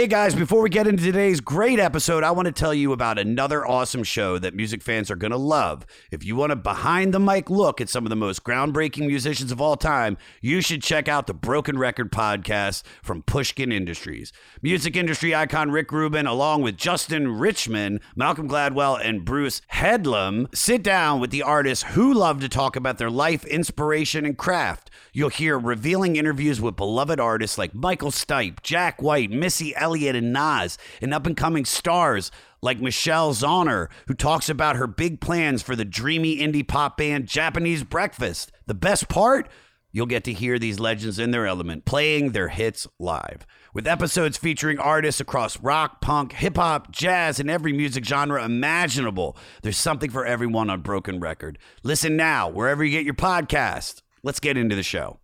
Hey guys, before we get into today's great episode, I want to tell you about another awesome show that music fans are going to love. If you want a behind the mic look at some of the most groundbreaking musicians of all time, you should check out the Broken Record podcast from Pushkin Industries. Music industry icon Rick Rubin, along with Justin Richmond, Malcolm Gladwell, and Bruce Headlam, sit down with the artists who love to talk about their life, inspiration, and craft. You'll hear revealing interviews with beloved artists like Michael Stipe, Jack White, Missy Elliott, and Nas, and up and coming stars like Michelle Zauner, who talks about her big plans for the dreamy indie pop band Japanese Breakfast. The best part? You'll get to hear these legends in their element, playing their hits live. With episodes featuring artists across rock, punk, hip hop, jazz, and every music genre imaginable, there's something for everyone on Broken Record. Listen now, wherever you get your podcast. Let's get into the show.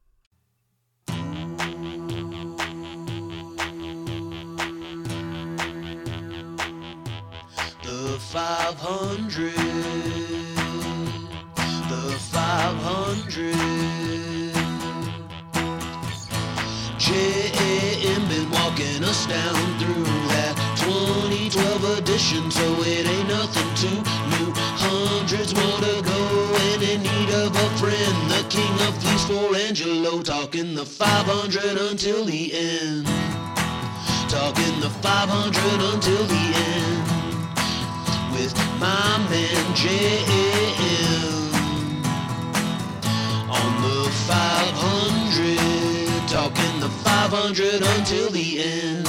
The 500. The 500. JAM been walking us down through that 2012 edition, so it ain't nothing too new. Hundreds more to go, and in need of a friend. The king of fleas for Angelo, talking the 500 until the end. Talking the 500 until the end with my man JM on the 500, talking the 500 until the end.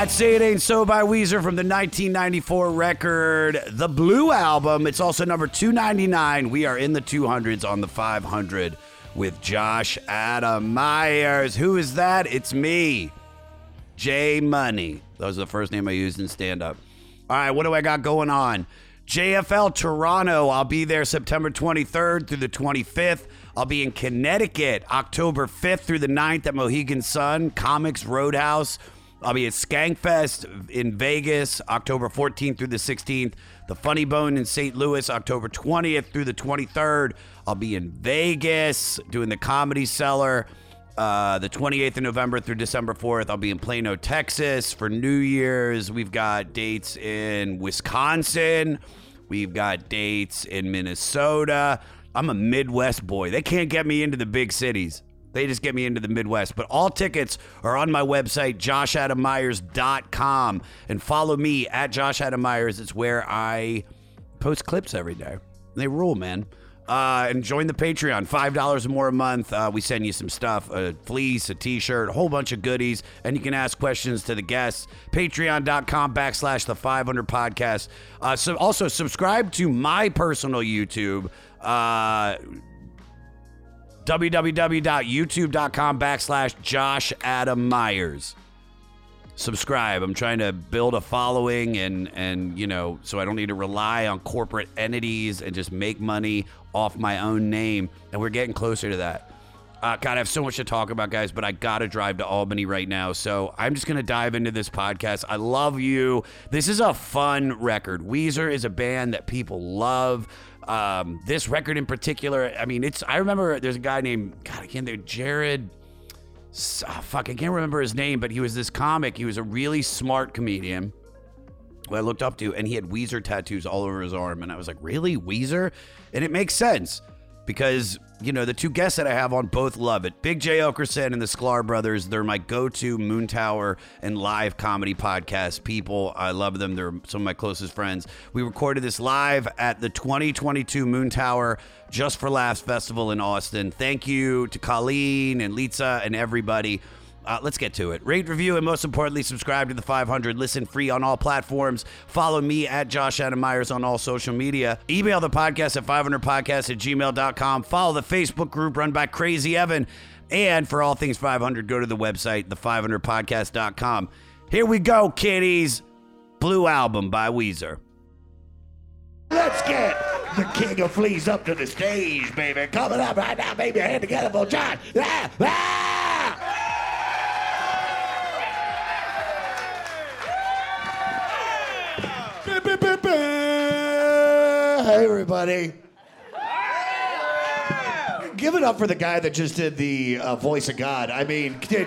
That's Say It Ain't So by Weezer from the 1994 record, The Blue Album. It's also number 299. We are in the 200s on the 500 with Josh Adam Meyers. Who is that? It's me, J Money. That was the first name I used in stand up. All right, what do I got going on? JFL Toronto. I'll be there September 23rd through the 25th. I'll be in Connecticut October 5th through the 9th at Mohegan Sun, Comix Roadhouse. I'll be at Skankfest in Vegas October 14th through the 16th. The Funny Bone in St. Louis October 20th through the 23rd. I'll be in Vegas doing the Comedy Cellar uh, the 28th of November through December 4th. I'll be in Plano, Texas for New Year's. We've got dates in Wisconsin. We've got dates in Minnesota. I'm a Midwest boy. They can't get me into the big cities. They just get me into the Midwest. But all tickets are on my website, joshadammeyers.com. And follow me at Josh Adam Meyers. It's where I post clips every day. They rule, man. Uh, and join the Patreon. $5 or more a month. Uh, we send you some stuff a fleece, a t shirt, a whole bunch of goodies. And you can ask questions to the guests. Patreon.com backslash the 500 podcast. Uh, so also subscribe to my personal YouTube. Www.youtube.com backslash Josh Adam Meyers. Subscribe. I'm trying to build a following and and you know, so I don't need to rely on corporate entities and just make money off my own name. And we're getting closer to that. Uh, God, I have so much to talk about, guys, but I gotta drive to Albany right now. So I'm just gonna dive into this podcast. I love you. This is a fun record. Weezer is a band that people love. Um, this record in particular, I mean, it's. I remember there's a guy named God, I can't think, Jared. Oh, fuck, I can't remember his name, but he was this comic. He was a really smart comedian who I looked up to, and he had Weezer tattoos all over his arm. And I was like, really? Weezer? And it makes sense because, you know, the two guests that I have on both love it. Big Jay Oakerson and the Sklar brothers, they're my go to Moontower and live comedy podcast people. I love them. They're some of my closest friends. We recorded this live at the 2022 Moontower Just for Laughs Festival in Austin. Thank you to Colleen and Litza and everybody. Uh, let's get to it. Rate, review, and most importantly, subscribe to the 500. Listen free on all platforms. Follow me at Josh Adam Meyers on all social media. Email the podcast at 500podcast at gmail.com. Follow the Facebook group run by Crazy Evan. And for all things 500, go to the website, the500podcast.com. Here we go, kiddies. Blue Album by Weezer. Let's get the king of fleas up to the stage, baby. Coming up right now, baby. Hand together for John. Ah, ah! Everybody. Give it up for the guy that just did the uh, voice of God. I mean, did,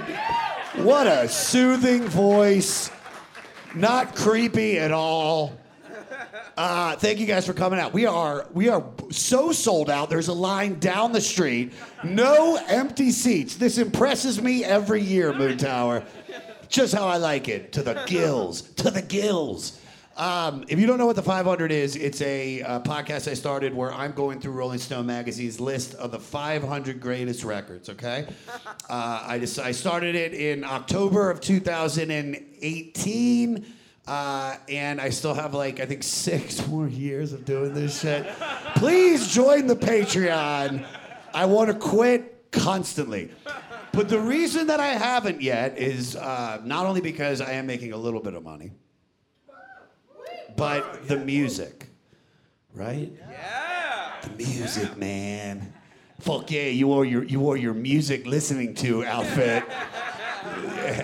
what a soothing voice. Not creepy at all. Uh, thank you guys for coming out. We are we are so sold out. There's a line down the street. No empty seats. This impresses me every year, Moontower. Just how I like it. To the gills. To the gills. Um, if you don't know what the 500 is, it's a uh, podcast I started where I'm going through Rolling Stone magazine's list of the 500 greatest records. Okay, uh, I just I started it in October of 2018. Uh, and I still have like I think six more years of doing this shit. Please join the Patreon. I want to quit constantly. But the reason that I haven't yet is uh, not only because I am making a little bit of money, but the music, right? Yeah. The music, man. Fuck yeah! You wore your you wore your music listening to outfit.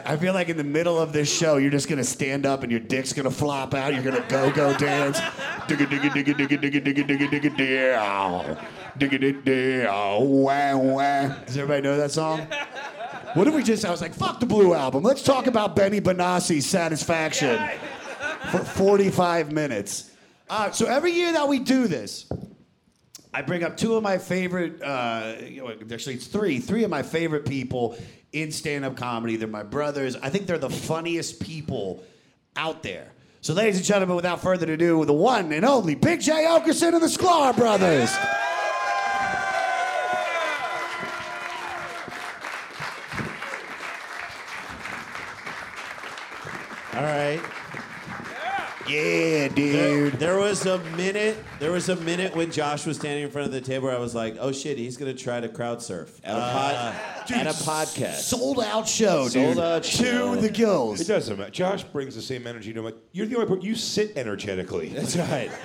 I feel like in the middle of this show, you're just gonna stand up and your dick's gonna flop out. You're gonna go go dance. Digga digga digga digga digga digga digga digga down. Digga digga down. Wah wah. Does everybody know that song? What if we just? I was like, fuck the Blue album. Let's talk about Benny Benassi's Satisfaction for 45 minutes. Uh, so every year that we do this, I bring up two of my favorite, uh, actually it's three, three of my favorite people in stand-up comedy. They're my brothers. I think they're the funniest people out there. So, ladies and gentlemen, without further ado, the one and only Big Jay Oakerson and the Sklar Brothers. All right. Yeah, dude. there was a minute. There was a minute when Josh was standing in front of the table where I was like, "Oh shit, he's gonna try to crowd surf at a pod, uh, at a podcast." Sold out show, dude. Sold out show. To the gills. It doesn't matter. Josh brings the same energy to him. Like, you're the only person. You sit energetically. That's right.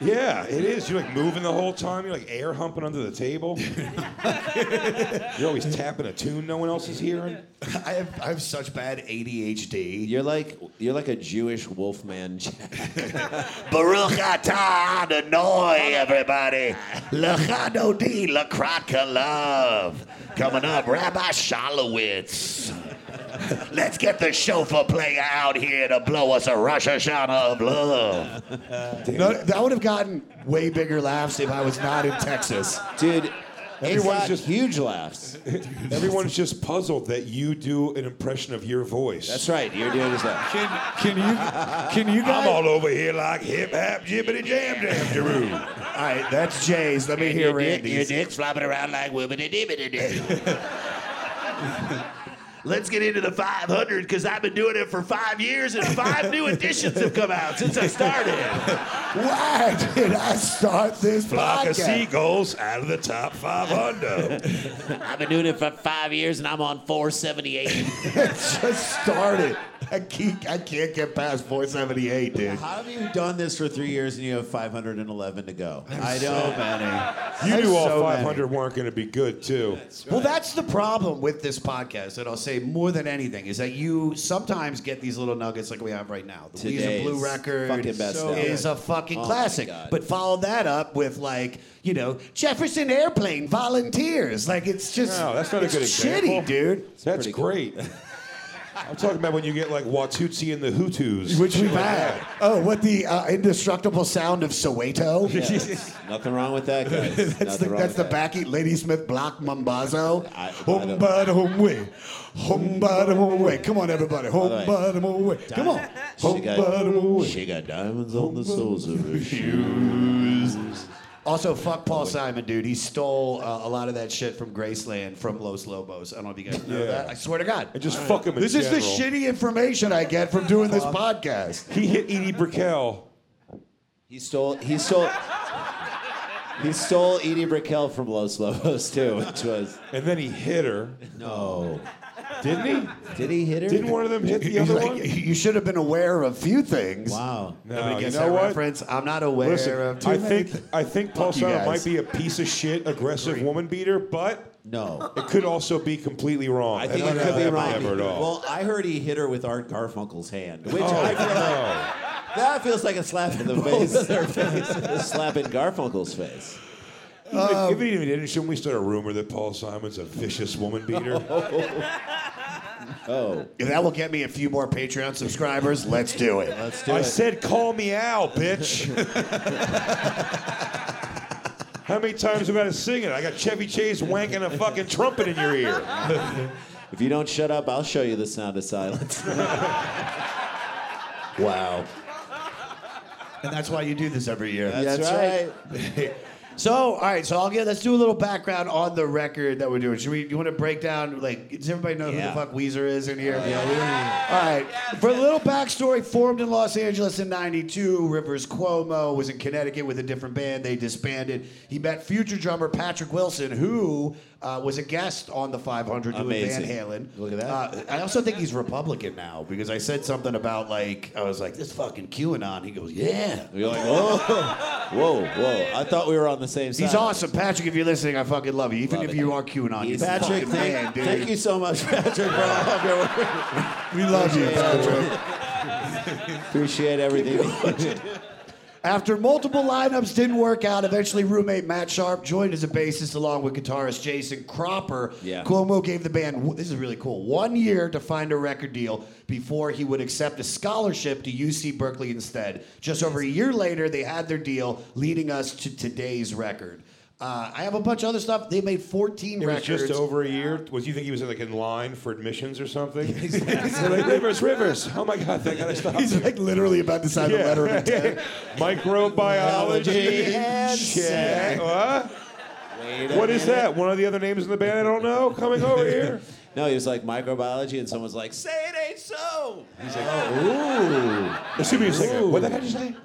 Yeah, it is. You're like moving the whole time. You're like air humping under the table. you're always tapping a tune no one else is hearing. I have, I have such bad ADHD. You're like you're like a Jewish Wolfman Jack. Baruch atah Adonai, everybody. Lechado di Lakratka love. Coming up, Rabbi Shalowitz. Let's get the shofar player out here to blow us a Rosh Hashanah of love. No, that would have gotten way bigger laughs if I was not in Texas. Dude, it's just- huge laughs. Everyone's just puzzled that you do an impression of your voice. That's right. You're doing this stuff. Can, can you can you I'm all over here like hip hop jibbity jam jam jaroo. All right, that's Jay's. Let me hear Your dick- Your Randy's. dick's flopping around like wibbity dibbity doo. Let's get into the 500 because I've been doing it for five years and five new editions have come out since I started. Why did I start this Flock of seagulls out of the top 500. I've been doing it for five years and I'm on 478. just started. I can't, I can't get past 478, dude. How have you done this for three years and you have 511 to go? I don't. You knew all so many. 500 weren't going to be good, too. Well, that's the problem with this podcast, and I'll say more than anything is that you sometimes get these little nuggets like we have right now. The Weezer Blue record fucking best album. is a fucking Oh classic. But follow that up with like, you know, Jefferson Airplane volunteers. Like it's just No, that's not a it's good example. shitty, dude. That's great. I'm talking about when you get like Watutsi and the Hutus. Which we've had. Oh, what the uh, indestructible sound of Soweto? Nothing wrong with that, guys. that's Nothing the wrong that's the with that. backy Ladysmith Black Mambazo. I- I Home don't- bada home way. Home bada home way. Come on, everybody. Home By the way, bada home way. Come on. She Home bada home got, way. she got diamonds on the soles of her shoes. Also, fuck Paul Simon, dude. He stole uh, a lot of that shit from Graceland from Los Lobos. I don't know if you guys know Yeah. that. I swear to God. And just fuck him in This is the general. shitty information I get from doing this podcast. He hit Edie Brickell. He stole. He stole. He stole Edie Brickell from Los Lobos too, which was And then he hit her. no. Didn't he? Did he hit her? Didn't one of them hit the other like, one? You should have been aware of a few things. Wow. No, Nobody you know that what? reference. I'm not aware Listen, of too I many think th- I think Paul Fuck you Simon guys. might be a piece of shit, aggressive woman beater, but No. it could also be completely wrong. I think it could be wrong. ever at all. Well, I heard he hit her with Art Garfunkel's hand, which oh, I feel like. That feels like a slap in the face. a slap in Garfunkel's face. If he even didn't, shouldn't we start a rumor that Paul Simon's a vicious woman beater? Oh. oh, If that will get me a few more Patreon subscribers, let's do it. let's do I it. said, call me Al, bitch. How many times have I got to sing it? I got Chevy Chase wanking a fucking trumpet in your ear. If you don't shut up, I'll show you the sound of silence. Wow. And that's why you do this every year. That's, right. So, all right, so I'll get let's do a little background on the record that we're doing. Should we you want to break down like does everybody know Yeah. who the fuck Weezer is in here? Yeah, All right. For a little backstory, formed in Los Angeles in 92, Rivers Cuomo was in Connecticut with a different band. They disbanded. He met future drummer Patrick Wilson, who uh, was a guest on the 500 doing Amazing. Van Halen. Look at that. Uh, I also think he's Republican now because I said something about like I was like this fucking QAnon. He goes, yeah. You're like, whoa, whoa, whoa. I thought we were on the same side. He's awesome, Patrick. If you're listening, I fucking love you. Even Love if it. you are QAnon, He's Patrick, thank, man, dude. thank you so much, Patrick, for all of your work. We love you, Patrick. Appreciate everything. After multiple lineups didn't work out, eventually roommate Matt Sharp joined as a bassist along with guitarist Jason Cropper. Yeah. Cuomo gave the band, this is really cool, one year to find a record deal before he would accept a scholarship to UC Berkeley instead. Just over a year later, they had their deal, leading us to today's record. Uh, I have a bunch of other stuff. They made 14 It was just over a year. Was you think he was like in line for admissions or something? They're like Rivers, Rivers. Oh my God, thank God I stopped. He's like literally about to sign a letter of intent. Microbiology. and check. What? Wait a What is minute. that? One of the other names in the band I don't know coming over here? No, he was like microbiology, and someone's like, "Say it ain't so." He's like, "Ooh." Excuse me a second. What did that guy just say?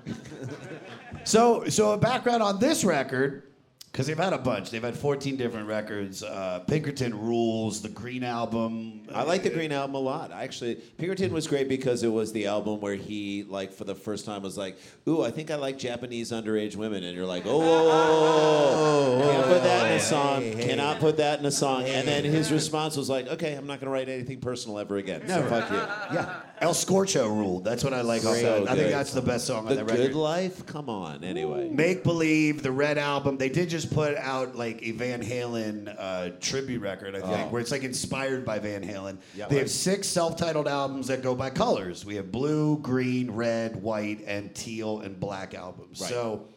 So, so a background on this record, because they've had a bunch. They've had 14 different records. Uh, Pinkerton Rules, the Green Album. I like the Green Album a lot. I actually, Pinkerton was great because it was the album where he, like, for the first time was like, "Ooh, I think I like Japanese underage women," and you're like, "Oh, whoa, whoa, whoa, can't put that in a song. Cannot put that in a song." And then his response was like, "Okay, I'm not gonna write anything personal ever again. So fuck you." Yeah, El Scorcho ruled. That's what I like. So that. I think that's the best song on The that Good record. Life. Come on. Anyway. Make Believe, the Red Album. They did just put out like a Van Halen uh, tribute record, I think, where it's like inspired by Van Halen. Yeah. they have six self-titled albums that go by colors. We have blue, green, red, white, and teal and black albums. Right. So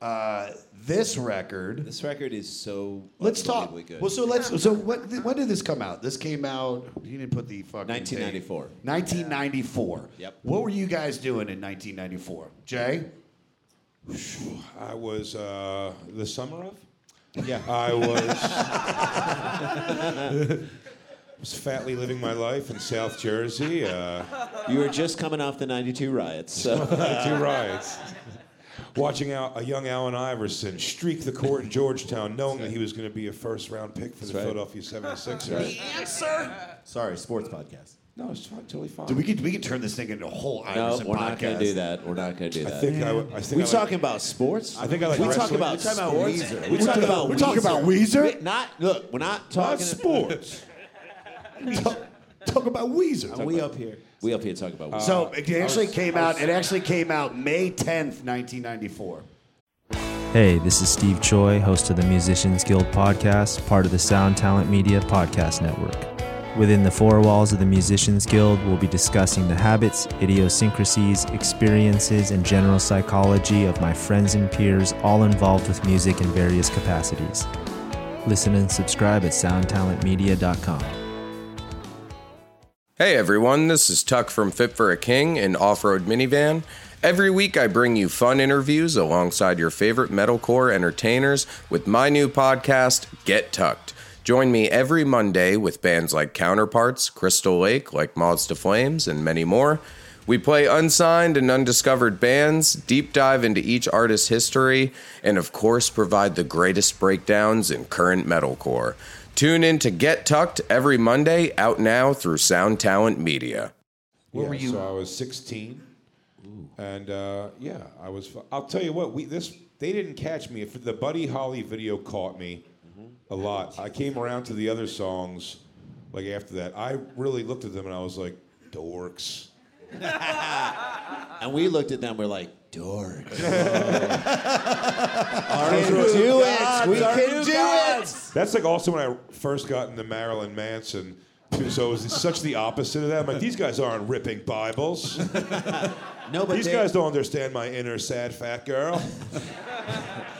uh, this record. This record is so. Let's talk. Good. Well, so let's. So what? When did this come out? This came out. You didn't put the fucking. 1994. date. 1994. Yep. What were you guys doing in 1994, Jay? I was uh, the summer of. Yeah. I was was fatly living my life in South Jersey. Uh, You were just coming off the '92 riots, so two riots. Watching out a young Allen Iverson streak the court in Georgetown, knowing that he was going to be a first-round pick for the right. Philadelphia 76ers. The answer. sorry, sports podcast. No, it's fine, totally fine. Dude, we could we could turn this thing into a whole No, we're podcast. not going to do that. We're not going to do I that. think I, would- I think we I like- talking about sports? I think I like we talk wrestling. about We're talking about sports. Weezer. We talk about We're talking about Weezer. Not look. We're not Not talking sports. talk, talk about Weezer. We up here. We up here talking about. Weezer. so it uh, actually came out. It actually came out May 10th, 1994. Hey, this is Steve Choi, host of the Musicians Guild podcast, part of the Sound Talent Media Podcast Network. Within the four walls of the Musicians Guild, we'll be discussing the habits, idiosyncrasies, experiences, and general psychology of my friends and peers, all involved with music in various capacities. Listen and subscribe at soundtalentmedia.com. Hey everyone, this is Tuck from Fit for a King, an off road minivan. Every week I bring you fun interviews alongside your favorite metalcore entertainers with my new podcast, Get Tucked. Join me every Monday with bands like Counterparts, Crystal Lake, like Moths to Flames, and many more. We play unsigned and undiscovered bands, deep dive into each artist's history, and of course provide the greatest breakdowns in current metalcore. Tune in to Get Tucked every Monday, out now through Sound Talent Media. Where were you? So I was 16, and uh, yeah, I was. fu- I'll tell you what. We this they didn't catch me. If the Buddy Holly video caught me a lot, I came around to the other songs. Like after that, I really looked at them and I was like, dorks. And we looked at them, we're like, dork. can do it. We can do it. That's like also when I first got into Marilyn Manson. too, So it was such the opposite of that. I'm like, these guys aren't ripping Bibles. No, but These they, guys don't understand my inner sad fat girl.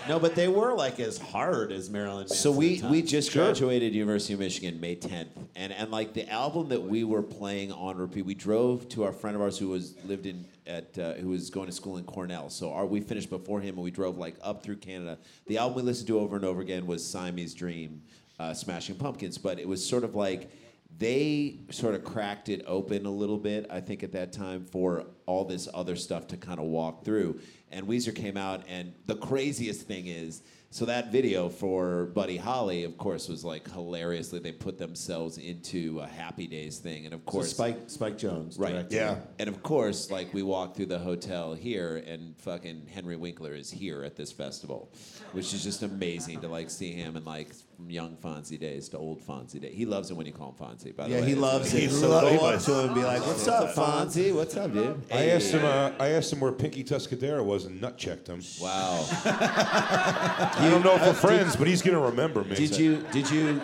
No, but they were like as hard as Marilyn Manson. So we, we times. just graduated University of Michigan May 10th, and and like the album that we were playing on repeat, we drove to our friend of ours who was lived in at uh, who was going to school in Cornell. So our, we finished before him, and we drove like up through Canada. The album we listened to over and over again was Siamese Dream, uh, Smashing Pumpkins, but it was sort of like they sort of cracked it open a little bit, I think, at that time for all this other stuff to kind of walk through. And Weezer came out, and the craziest thing is, so that video for Buddy Holly, of course, was like hilariously they put themselves into a Happy Days thing, and of So course, Spike Spike Jonze. Right. directed Yeah. and of course, like we walk through the hotel here, and fucking Henry Winkler is here at this festival, which is just amazing to like see him and like from young Fonzie days to old Fonzie days. He loves it when you call him Fonzie. By the Yeah, way, he loves like- it. So go up to him and be like, "What's up, Fonzie? What's up, dude? I asked him. Uh, I asked him where Pinky Tuscadero was, and nut checked him. Wow. I don't know if we're friends, but he's gonna remember me. Did you did you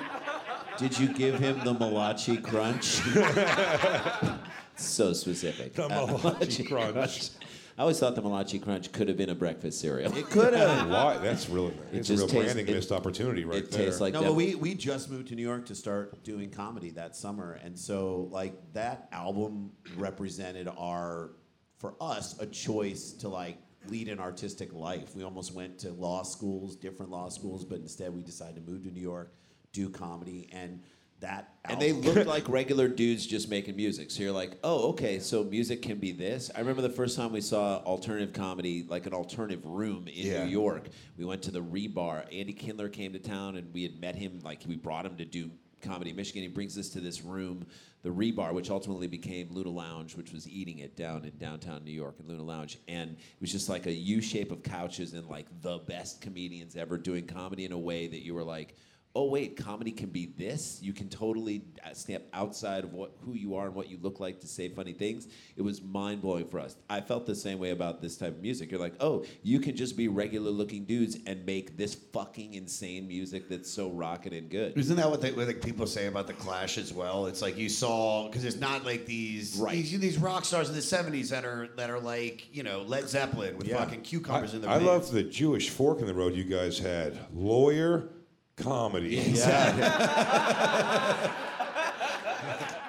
did you give him the Malachi Crunch? so specific. The Malachi Crunch. I always thought the Malachi Crunch could have been a breakfast cereal. It could have. Why? That's really. It's a real tastes- branding it- missed opportunity right it there. tastes like No, that. but we we just moved to New York to start doing comedy that summer, and so like that album represented our for us a choice to like lead an artistic life. We almost went to law schools, different law schools, but instead we decided to move to New York, do comedy, and that And they looked like regular dudes just making music. So you're like, oh, okay, so music can be this. I remember the first time we saw alternative comedy, like an alternative room in Yeah. New York. We went to the Rebar. Andy Kindler came to town, and we had met him. Like we brought him to do comedy in Michigan. He brings us to this room, the Rebar, which ultimately became Luna Lounge, which was eating it down in downtown New York and Luna Lounge. And it was just like a U shape of couches and like the best comedians ever doing comedy in a way that you were like oh wait, comedy can be this. You can totally uh, step outside of what who you are and what you look like to say funny things. It was mind blowing for us. I felt the same way about this type of music. You're like, oh, you can just be regular looking dudes and make this fucking insane music that's so rockin' and good. Isn't that what, they, what like people say about the Clash as well? It's like you saw because it's not like these Right. these, these rock stars in the '70s that are that are like you know Led Zeppelin with Yeah. fucking cucumbers I, in their I veins. love the Jewish fork in the road you guys had. Lawyer, comedy.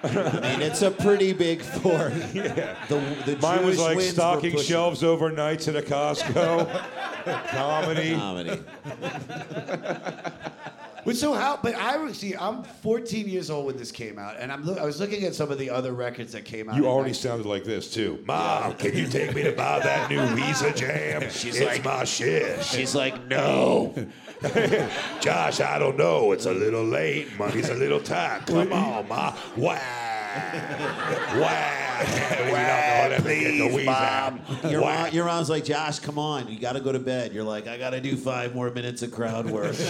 I mean, it's a pretty big fork. The, the Mine was like stocking shelves overnights at a Costco. comedy. Comedy. But so how? But I see. I'm 14 years old when this came out, and I'm look, I was looking at some of the other records that came out. You already 19 sounded like this too. Mom, can you take me to buy that new Visa Jam? She's it's like- my shit. She's like, no. Josh, I don't know. It's a little late. Money's a little tight. Come on, ma. Wow. Wow. wow. Let me get the please, out. Your, Wow. mom, your mom's like, Josh, come on, you got to go to bed. You're like, I got to do five more minutes of crowd work.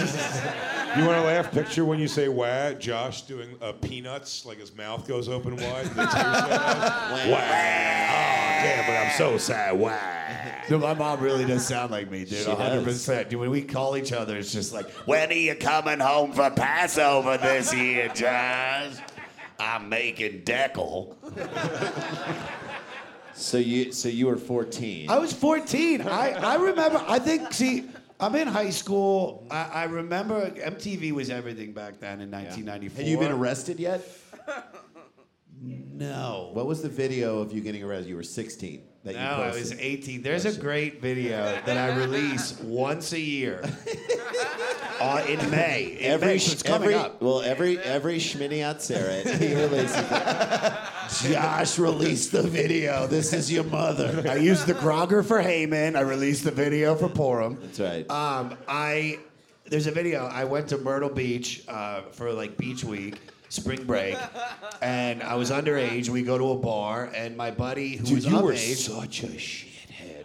You want to laugh? Picture when you say "wah," Josh doing uh, peanuts, like his mouth goes open wide. and the tears come out. wow! Oh, damn But I'm so sad. Wow! No, my mom really does sound like me, dude. She 100. percent Dude, when we call each other, it's just like, when are you coming home for Passover this year, Josh? I'm making deckle. So you so you were 14. I was 14. I, I remember, I think, see, I'm in high school. I, I remember MTV was everything back then in 1994. Had you been arrested yet? No. What was the video of you getting arrested? You were 16. That you No, I was 18. There's a great video that I release once a year uh, in May. In Every, May, so it's coming every up. well, every every Shmini Atzeret, he releases it. Josh released the video. This is your mother. I used the Grogger for Haman. I released the video for Purim. That's right. Um, I there's a video. I went to Myrtle Beach uh, for like beach week, spring break, and I was underage. We go to a bar, and my buddy who Dude, was you were such a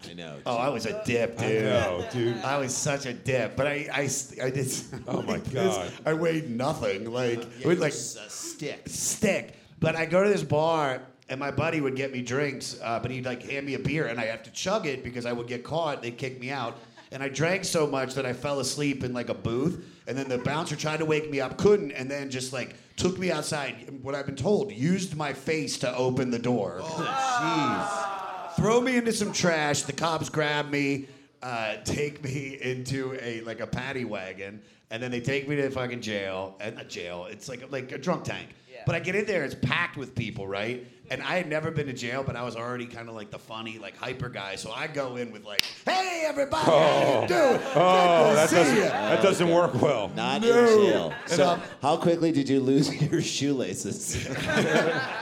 shithead. I know. oh, I was a dip, dude. I dude. know, dude. I was such a dip, but I, I, I did. Oh, my like this. God. I weighed nothing. Like it was like a stick. stick. But I go to this bar and my buddy would get me drinks, uh, but he'd like hand me a beer, and I have to chug it because I would get caught. They'd kick me out. And I drank so much that I fell asleep in like a booth, and then the bouncer tried to wake me up, couldn't, and then just like took me outside. What I've been told, used my face to open the door. Jeez. Throw me into some trash. The cops grab me, uh, take me into a like a paddy wagon, and then they take me to fucking jail. And not jail. It's like like a drunk tank. But I get in there, it's packed with people, right? And I had never been to jail, but I was already kind of like the funny, like hyper guy. So I go in with like, "Hey, everybody, how you doing? Oh, Good that see doesn't ya." that doesn't work well. Not No. in jail. So, um, how quickly did you lose your shoelaces?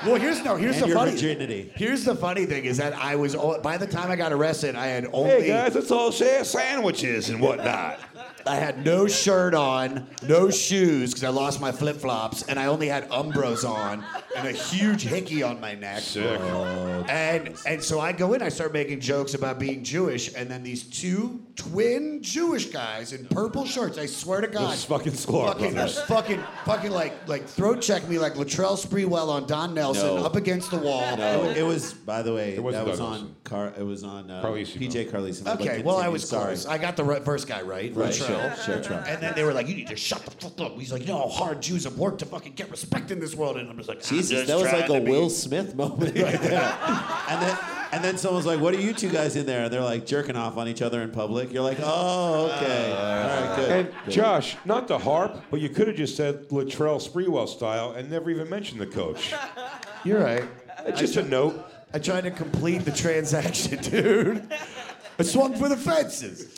Well, here's no. Here's And the your funny. virginity. Here's the funny thing is that I was by the time I got arrested, I had only Hey guys, let's all share sandwiches and whatnot. I had no shirt on, no shoes because I lost my flip flops, and I only had Umbros on and a huge hickey on my neck. Sick. And and so I go in, I start making jokes about being Jewish, and then these two twin Jewish guys in purple shirts. I swear to God, Those fucking Sklar fucking, brothers. fucking, fucking like like throat check me like Latrell Sprewell on Don Nelson No. up against the wall. No, it was. By the way, It wasn't that was Doug on. Car, it was on uh, Carlesimo. PJ Carlesimo. but Okay, well I was sorry. close. I got the right, first guy right. Right, Latrell. And then they were like, "You need to shut the fuck up." He's like, "You know how hard Jews have worked to fucking get respect in this world," and I'm just like, "I'm Jesus, just that was like a to be- Will Smith moment right there. and then and then someone's like, "What are you two guys in there?" And they're like jerking off on each other in public. You're like, "Oh, okay, uh, all right, good." And good. Josh, not to harp, but you could have just said Latrell Sprewell style and never even mentioned the coach. You're right. Just a note. I tried to complete the transaction, dude. I swung for the fences.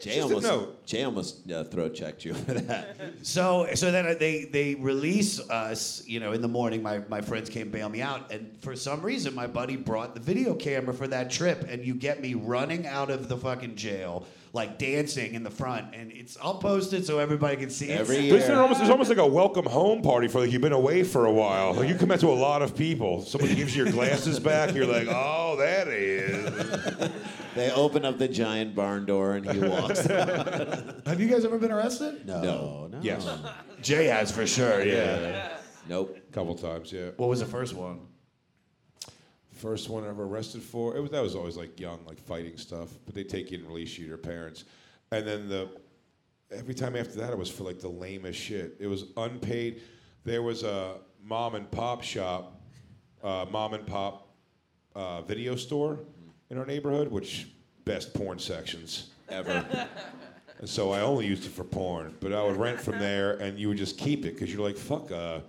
Jay just a almost, note. Jay almost uh, throat checked you for that. So, so then they they release us. You know, in the morning, my, my friends came bail me out, and for some reason, my buddy brought the video camera for that trip, and you get me running out of the fucking jail, like dancing in the front, and it's I'll post it so everybody can see it. Every But year. isn't almost, it's almost like a welcome home party for like you've been away for a while. Like you come out to a lot of people. Someone gives you your glasses back. You're like, oh, that is. They open up the giant barn door and he walks. Have you guys ever been arrested? no, no, Yes, Jay has for sure. Yeah. nope. a couple times. Yeah. What was the first one? First one I ever arrested for it was that was always like young, like fighting stuff. But they take you and release you to your parents, and then the every time after that it was for like the lamest shit. It was unpaid. There was a mom and pop shop, uh, mom and pop uh, video store in our neighborhood, which best porn sections. Ever. And so I only used it for porn, but I would rent from there, and you would just keep it because you're like, fuck, uh,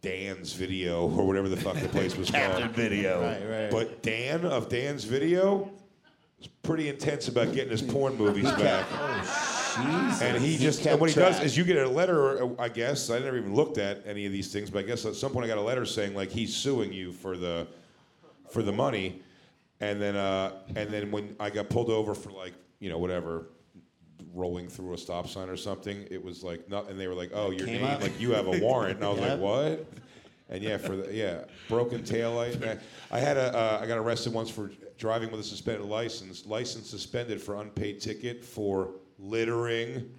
Dan's video or whatever the fuck the place was Captain called. Video. right, right. But Dan of Dan's video was pretty intense about getting his porn movies back. oh, Jesus. And he just, kept and what he does is you get a letter, I guess, I never even looked at any of these things, but I guess at some point I got a letter saying like he's suing you for the, for the money. And then, uh, and then when I got pulled over for like, you know, whatever, rolling through a stop sign or something, it was like, not, and they were like, oh, your Came name, like you have a warrant. And I was Yep. like, what? And yeah, for the, yeah, broken taillight. I, I had a, uh, I got arrested once for driving with a suspended license. License suspended for unpaid ticket for littering.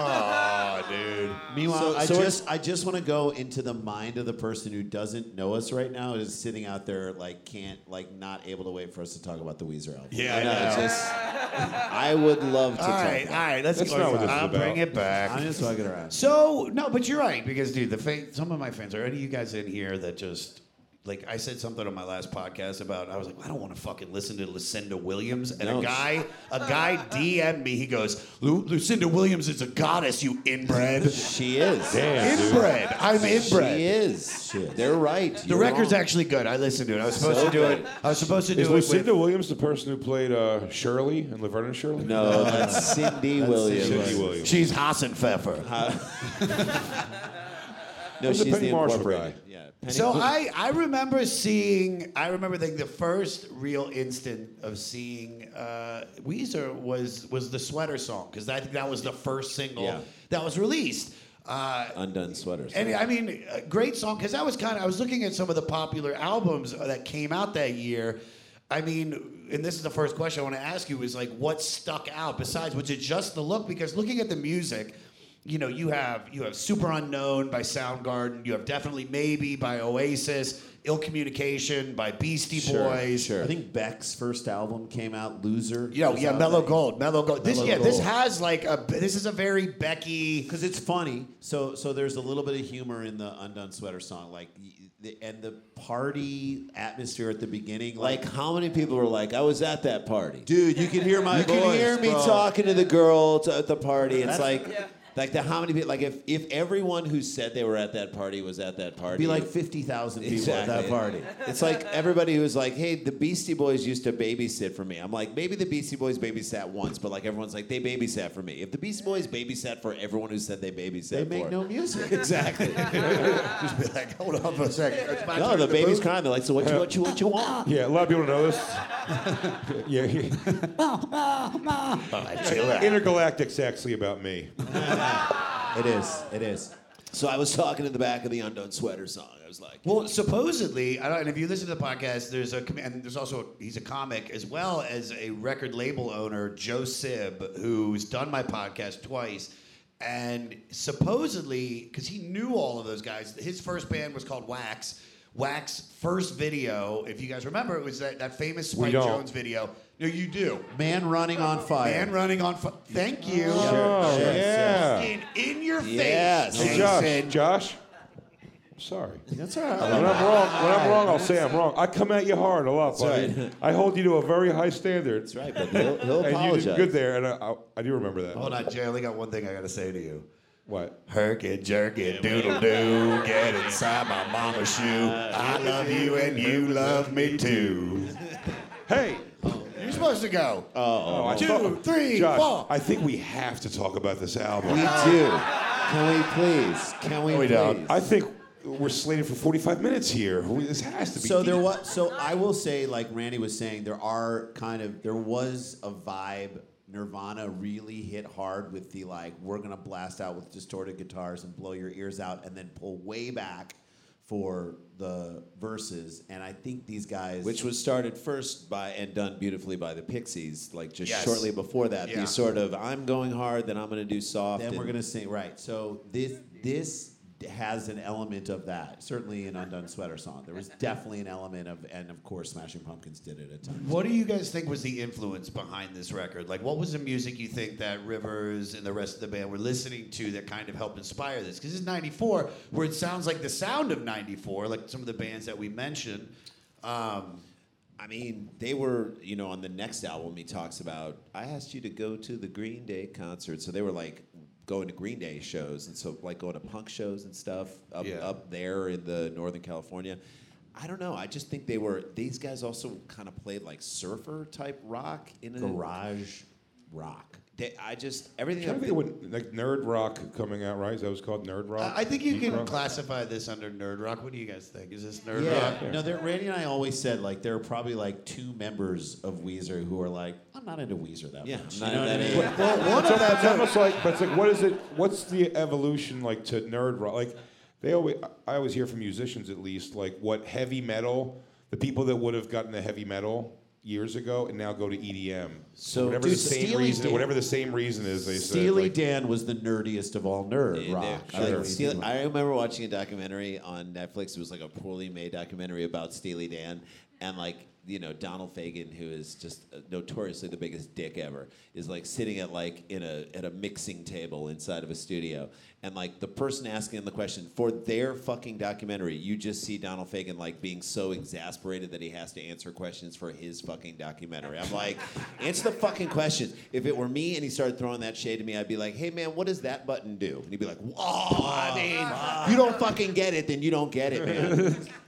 Oh, dude. Meanwhile, So- I so just I just want to go into the mind of the person who doesn't know us right now, is sitting out there like can't like not able to wait for us to talk about the Weezer album. Yeah, I I know. know. Just, I would love to. All talk right, all about right. Let's That's go. not what this is I'll about. bring it back. I'm just fucking around. So no, but you're right because dude, the fa- some of my fans are any of you guys in here that just like I said something on my last podcast about I was like I don't want to fucking listen to Lucinda Williams and No. a guy a guy DM'd me he goes Lu- Lucinda Williams is a goddess you inbred She is. Damn, dude. inbred I'm inbred She is. They're right. the You're record's wrong. actually good I listened to it I was supposed So to do good. it I was supposed to do Is it Lucinda with, Williams the person who played uh, Shirley in Laverne and Shirley? No, that's Cindy Williams. Cindy Williams. she's Hasenpfeffer No, Who's the she's Penny the Marshall incorporated. guy? Yeah. Penny- So I, I remember seeing I remember thinking the first real instant of seeing uh, Weezer was was the sweater song because I think that was the first single Yeah. that was released. Uh, undone sweaters. and I mean, a great song because that was kind of I was looking at some of the popular albums that came out that year. I mean, and this is the first question I want to ask you is like, what stuck out besides was it just the look? Because looking at the music, you know, you have you have Superunknown by Soundgarden. You have definitely Maybe by Oasis. Ill Communication by Beastie Boys. sure. I think Beck's first album came out, Loser. You know, yeah, Mellow Gold, Mellow Gold. This, Mellow yeah, this has like a. This is a very Becky. because it's funny. So so there's a little bit of humor in the Undone Sweater song, like the, and the party atmosphere at the beginning, Like, how many people were like, I was at that party? dude, you can hear my you voice. can hear me bro. talking to the girl t- at the party. It's That's- like, like the how many people? Like if if everyone who said they were at that party was at that party, Be like fifty thousand people at that party. It's like everybody who was like, "Hey, the Beastie Boys used to babysit for me." I'm like, maybe the Beastie Boys babysat once, but like everyone's like, they babysat for me. If the Beastie Boys babysat for everyone who said they babysat, They make for, no music. exactly. Just be like, hold on for a second. No, turn the baby's boo. crying. They're like, so what you what you what you want? Yeah, a lot of people know this. yeah, yeah. chill out. Intergalactic's actually about me. It is. It is. So I was talking in the back of the Undone Sweater song. I was like, Well, supposedly, I don't, and if you listen to the podcast, there's a com- and there's also he's a comic as well as a record label owner, Joe Sib, who's done my podcast twice. And supposedly, because he knew all of those guys, his first band was called Wax. Wax first video, if you guys remember, it was that, that famous We Spike don't. Jonze video. No, you do. Man running on fire. Man running on. fire. Thank you. Oh, yeah. In, in your Yes. face. Hey, Josh, Josh. Sorry. That's all right. When I'm wrong, when I'm wrong, I'll say I'm wrong. I come at you hard a lot, buddy. right. I hold you to a very high standard. that's right, but he'll, he'll And you apologize. did good there, and I, I, I do remember that. Hold on, Jay. I only got one thing I got to say to you. What? Herk it, jerk it, doodle doo, get inside my mama's shoe. I love you and you love me too. Hey. You're supposed to go. Oh, I thought- three, Josh, four. I think we have to talk about this album. We do. Can we please? Can we, we please? don't. I think we're slated for 45 minutes here. We- This has to be. So there deep. was. So I will say, like Randy was saying, there are kind of there was a vibe. Nirvana really hit hard with the like we're gonna blast out with distorted guitars and blow your ears out, and then pull way back for the verses. And I think these guys, Which was started first by and done beautifully by the Pixies, like just Yes. shortly before that. Yeah. These sort of I'm going hard, then I'm going to do soft. then we're and- gonna sing right. So this this has an element of that. Certainly an Undone Sweater song, there was definitely an element of, and of course, Smashing Pumpkins did it at times. What do you guys think was the influence behind this record? Like, what was the music you think that Rivers and the rest of the band were listening to that kind of helped inspire this? Because this is 94, where it sounds like the sound of 94, like some of the bands that we mentioned. Um, I mean, they were, you know, on the next album, he talks about, I asked you to go to the Green Day concert. So they were like going to Green Day shows. And so, like, going to punk shows and stuff up, Yeah. up there in the Northern California. I don't know. I just think they were, these guys also kind of played like surfer type rock in a Garage rock. They, I just, everything. I I've think what, like Nerd Rock coming out, right? Is that was called? Nerd Rock? I I think you Nerd can Rock? classify this under nerd rock. What do you guys think? Is this nerd Yeah, rock? no, there, Randy and I always said like there are probably like two members of Weezer who are like, I'm not into Weezer that Yeah, much. I'm You not know into what I that mean? Well, one of them. It's almost like, but it's like, what is it? What's the evolution like to nerd rock? Like, they always, I always hear from musicians at least, like what heavy metal, the people that would have gotten the heavy metal years ago and now go to EDM. So, whatever dude, the same Steely reason, Dan- whatever the same reason is, they said. Steely like, Dan was the nerdiest of all nerd Yeah, rock. they're- I like, Steely- I remember watching a documentary on Netflix. It was like a poorly made documentary about Steely Dan, and like you know Donald Fagen, who is just notoriously the biggest dick ever, is like sitting at like in a at a mixing table inside of a studio, and like the person asking him the question for their fucking documentary, you just see Donald Fagen like being so exasperated that he has to answer questions for his fucking documentary. I'm like, answer the fucking questions. If it were me and he started throwing that shade at me, I'd be like, hey man, what does that button do? And he'd be like, oh, I mean, you don't fucking get it, then you don't get it, man.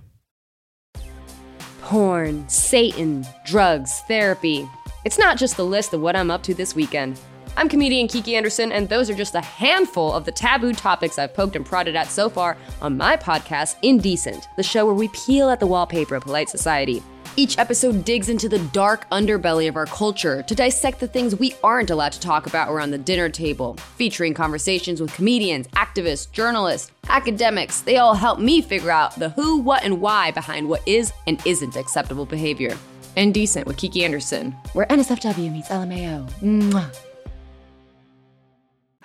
Porn, Satan, drugs, therapy. It's not just the list of what I'm up to this weekend. I'm comedian Kiki Anderson, and those are just a handful of the taboo topics I've poked and prodded at so far on my podcast, Indecent, the show where we peel at the wallpaper of polite society. Each episode digs into the dark underbelly of our culture to dissect the things we aren't allowed to talk about around the dinner table, featuring conversations with comedians, activists, journalists, academics. They all help me figure out the who, what, and why behind what is and isn't acceptable behavior. Indecent with Kiki Anderson, where NSFW meets LMAO. Mwah.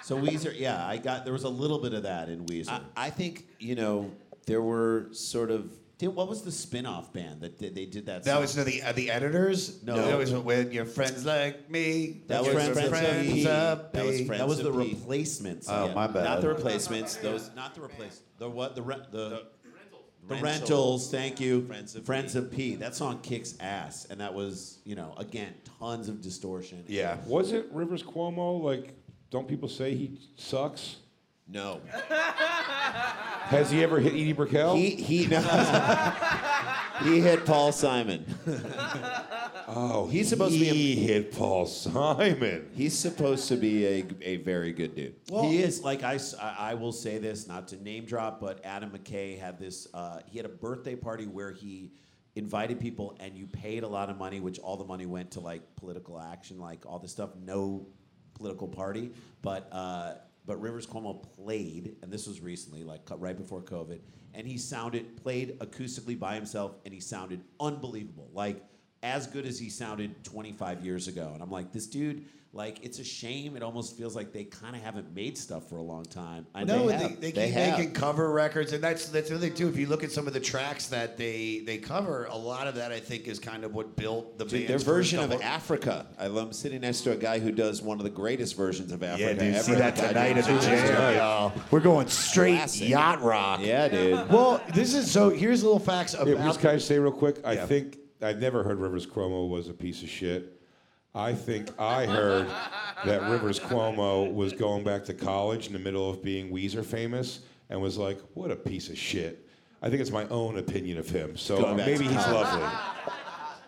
So Weezer, yeah, I got there was a little bit of that in Weezer. I, I think you know there were sort of. Dude, what was the spin-off band that did, they did that? That song? was the uh, the editors. No. that was with your friends like me. That was friends, Friends of P. up That was. Friends that was the P. replacements. Oh, my bad. Not the replacements. Those not the replace. The what? The re- the, the Rentals. rentals. Thank you. Friends of P. P. That song kicks ass, and that was you know again tons of distortion. Yeah. Was it Rivers Cuomo like? Don't people say he sucks? No. Has he ever hit Edie Brickell? He he he hit Paul Simon. oh, he's supposed to be a- He hit Paul Simon. He's supposed to be a, a very good dude. he is like I, s- I- I will say this not to name drop, but Adam McKay had this. Uh, he had a birthday party where he invited people, and you paid a lot of money, which all the money went to like political action, like all this stuff. No political party, but uh, but Rivers Cuomo played, and this was recently, like right before COVID, and he sounded played acoustically by himself, and he sounded unbelievable, like as good as he sounded 25 years ago. And I'm like, this dude, like, it's a shame. It almost feels like they kind of haven't made stuff for a long time. I No, know they, have. they, They keep have. making cover records, and that's that's the other thing too. If you look at some of the tracks that they they cover, a lot of that I think is kind of what built the Dude, band's their first version of couple- Africa. I love I'm sitting next to a guy who does one of the greatest versions of Africa Yeah, dude, ever. see that tonight at the jam, y'all. We're going straight Classic. yacht rock. Yeah, dude. Well, this is so. Here's a little facts about. Yeah, just can I say real quick? I Yeah. think I've never heard Rivers Cuomo was a piece of shit. I think I heard that Rivers Cuomo was going back to college in the middle of being Weezer famous and was like, "What a piece of shit." I think it's my own opinion of him. So Going back maybe to he's lovely.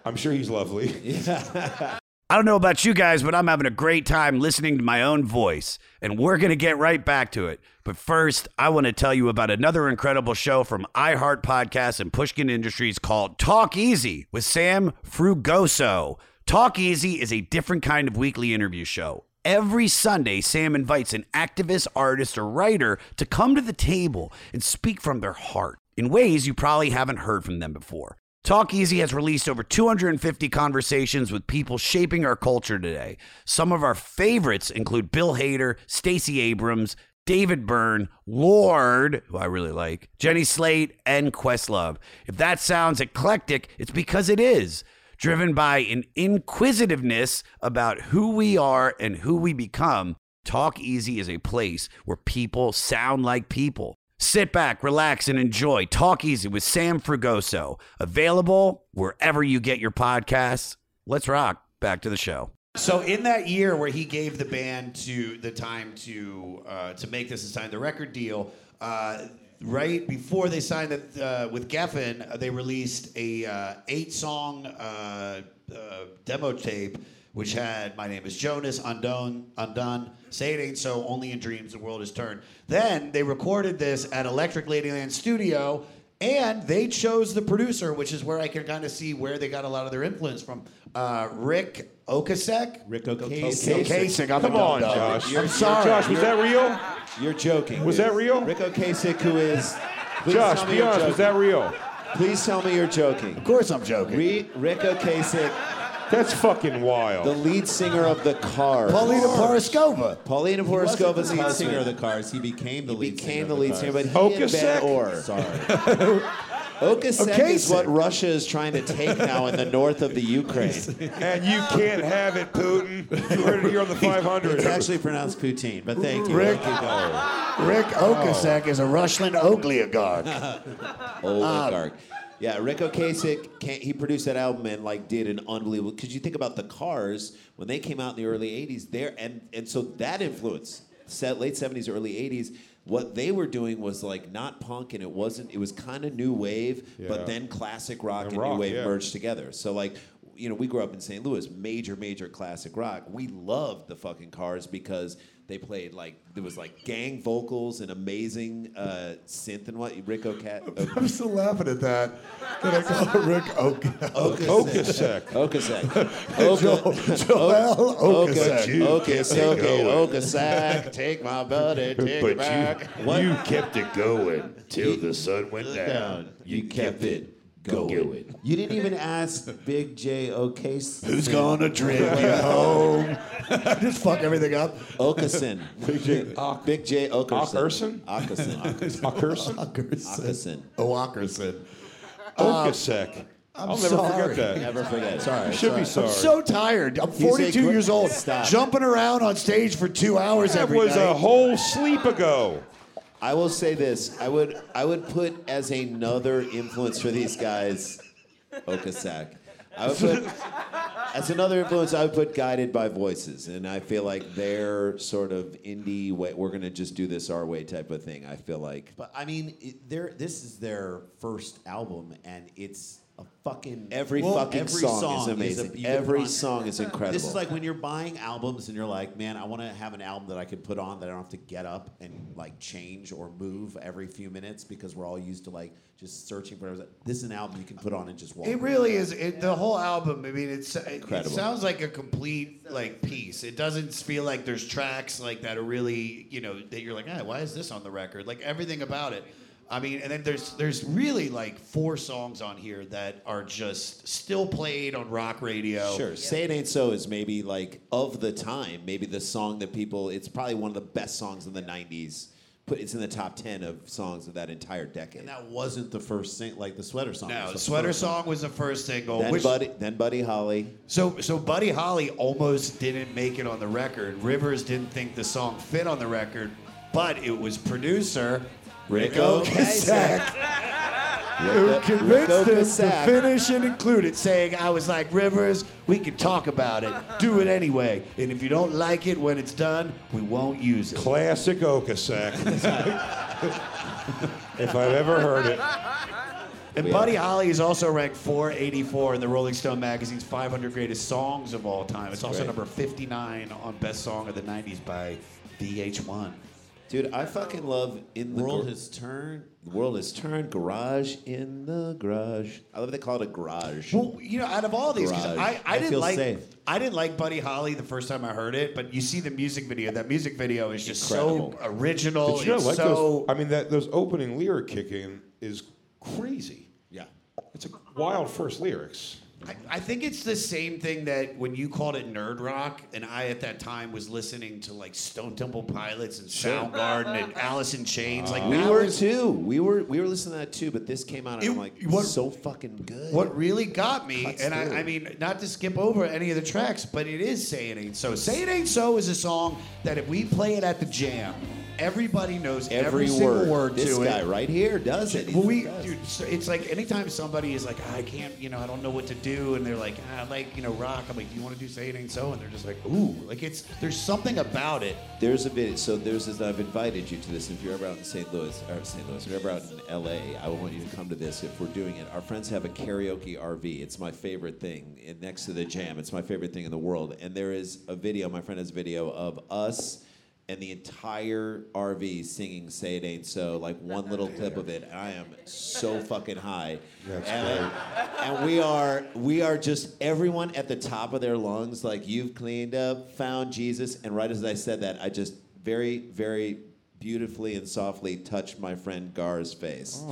I'm sure he's lovely. I don't know about you guys, but I'm having a great time listening to my own voice, and we're going to get right back to it. But first, I want to tell you about another incredible show from iHeart Podcasts and Pushkin Industries called Talk Easy with Sam Fragoso. Talk Easy is a different kind of weekly interview show. Every Sunday, Sam invites an activist, artist, or writer to come to the table and speak from their heart in ways you probably haven't heard from them before. Talk Easy has released over 250 conversations with people shaping our culture today. Some of our favorites include Bill Hader, Stacey Abrams, David Byrne, Lorde, who I really like, Jenny Slate, and Questlove. If that sounds eclectic, it's because it is. Driven by an inquisitiveness about who we are and who we become, Talk Easy is a place where people sound like people. Sit back, relax, and enjoy Talk Easy with Sam Fragoso. Available wherever you get your podcasts. Let's rock. Back to the show. So in that year where he gave the band to the time to uh, to make this and sign the record deal, uh, right before they signed it uh, with Geffen, uh, they released a uh, eight song uh, uh, demo tape. Which had My Name is Jonas, Undone, Undone, Say It Ain't So, Only in Dreams, The World Is Turned. Then they recorded this at Electric Ladyland Studio, and they chose the producer, which is where I can kind of see where they got a lot of their influence from. Uh, Rick Okasek? Rick Ocasek. Ocasek. Ocasek. I'm Come a on. Josh. I'm sorry. Josh, was that real? You're joking. Was dude. that real? Rick Ocasek, who is. Please Josh, be honest, was that real? Please tell me you're joking. Of course I'm joking. Re- Rick Ocasek, That's fucking wild. the lead singer of the Cars. Paulina Porizkova. Paulina He wasn't Porizkova's the lead husband. singer of the Cars. He became the He lead became singer. Became the of lead the singer, Cars. but he and Okasek? Ben Orr. Sorry. Okasek is what Russia is trying to take now in the north of the Ukraine. and you can't have it, Putin. You heard it here on the 500. It's actually pronounced poutine, but thank you. Rick- Keep. Rick oh. Okasek is a Russian oligarch. oligarch. Yeah, Rick Ocasek, can he produced that album and like did an unbelievable. Because you think about the Cars when they came out in the early '80s, there and and so that influence, set late '70s, early '80s. What they were doing was like not punk, and it wasn't. It was kind of new wave, Yeah. but then classic rock and, And rock, new wave yeah. merged together. So like. you know, we grew up in St. Louis, major, major classic rock. We loved the fucking Cars because they played like there was like gang vocals and amazing uh, synth and what Rick Ocasek. I'm still laughing at that. That I call Rick Oak. Okasek. Okasek. Joel, Joel Okasek. Okay, okay, Okasek. Take my buddy, take it back. you, you kept it going till the sun went down. down. You kept it going. You didn't even ask Big J Okasek. Who's gonna drink you home? Just fuck everything up. Okason. Big J. Big Jay Oakerson? Oakerson. Oh, Oakerson. Oakerson? Oakerson. Oh, Walkerson. Okasek. I'll never sorry. forget that. Never forget. Sorry. You should be sorry. I'm so tired. I'm 42 gr- years old. Stop. Jumping around on stage for two hours that every was night. a whole sleep ago. I will say this. I would I would put as another influence for these guys, Okasak. I would put as another influence. I would put Guided by Voices, and I feel like they're sort of indie. Way, we're gonna just do this our way type of thing. I feel like. But I mean, it, this is their first album, and it's a fucking Every well, fucking every song is amazing. you can Every song is incredible. This is like when you're buying albums and you're like, man, I want to have an album that I can put on that I don't have to get up and like change or move every few minutes because we're all used to like just searching for. This is an album you can put on and just walk. It really is. It, the whole album. I mean, it's it, it Incredible. sounds like a complete like piece. It doesn't feel like there's tracks like that are really you know that you're like, ah, why is this on the record? Like everything about it. I mean, and then there's there's really like four songs on here that are just still played on rock radio. Sure. Say It Ain't So is maybe like of the time, maybe the song that people, it's probably one of the best songs in the 90s. Put It's in the top 10 of songs of that entire decade. And that wasn't the first sing, like the sweater song. No, was the the sweater first song was the first single. then, which- Buddy, then Buddy Holly. So, so Buddy Holly almost didn't make it on the record. Rivers didn't think the song fit on the record, but it was producer Rick Ocasek who Rick convinced him to finish and include it, saying, "I was like Rivers, we can talk about it, do it anyway, and if you don't like it when it's done, we won't use it." Classic Okasek. if I've ever heard it. And Buddy Holly is also ranked 484 in the Rolling Stone magazine's 500 greatest songs of all time. It's also great. number 59 on Best Song of the 90s by VH1. Dude, I fucking love In the World Gar- has turned. The world has turned. Garage in the garage. I love they call it a garage. Well, you know, out of all these, 'cause Garage. I, I I didn't feel like safe. I didn't like Buddy Holly the first time I heard it, but you see the music video. That music video is just Incredible. so original. Did you not it's like so those? I mean, that those opening lyric kicking is crazy. Yeah. It's a wild first lyrics. I, I think it's the same thing that when you called it nerd rock, and I at that time was listening to like Stone Temple Pilots and Soundgarden and Alice in Chains. Like we that were was- too. We were we were listening to that too, but this came out and It- I'm like, what- so fucking good. What really got me, Cuts and I. I mean, not to skip over any of the tracks, but it is Say It Ain't So. Say It Ain't So is a song that if we play it at the jam, everybody knows every, Every, single word. word, this to guy it. right here does it. He's Well, we, dude, so it's like anytime somebody is like, I can't, you know, I don't know what to do, and they're like, I like, you know, rock. I'm like, do you want to do Say It Ain't So? And they're just like, ooh, like it's there's something about it. There's a video. So there's this. I've invited you to this. If you're ever out in St. Louis, or St. Louis, if you're ever out in L.A., I want you to come to this. If we're doing it, our friends have a karaoke RV. It's my favorite thing. And next to the jam, it's my favorite thing in the world. And there is a video. My friend has a video of us and the entire RV singing "Say It Ain't So," like one little clip of it. And I am so fucking high. That's and, and we are we are just everyone at the top of their lungs, like you've cleaned up, found Jesus. And right as I said that, I just very, very beautifully and softly touched my friend Gar's face.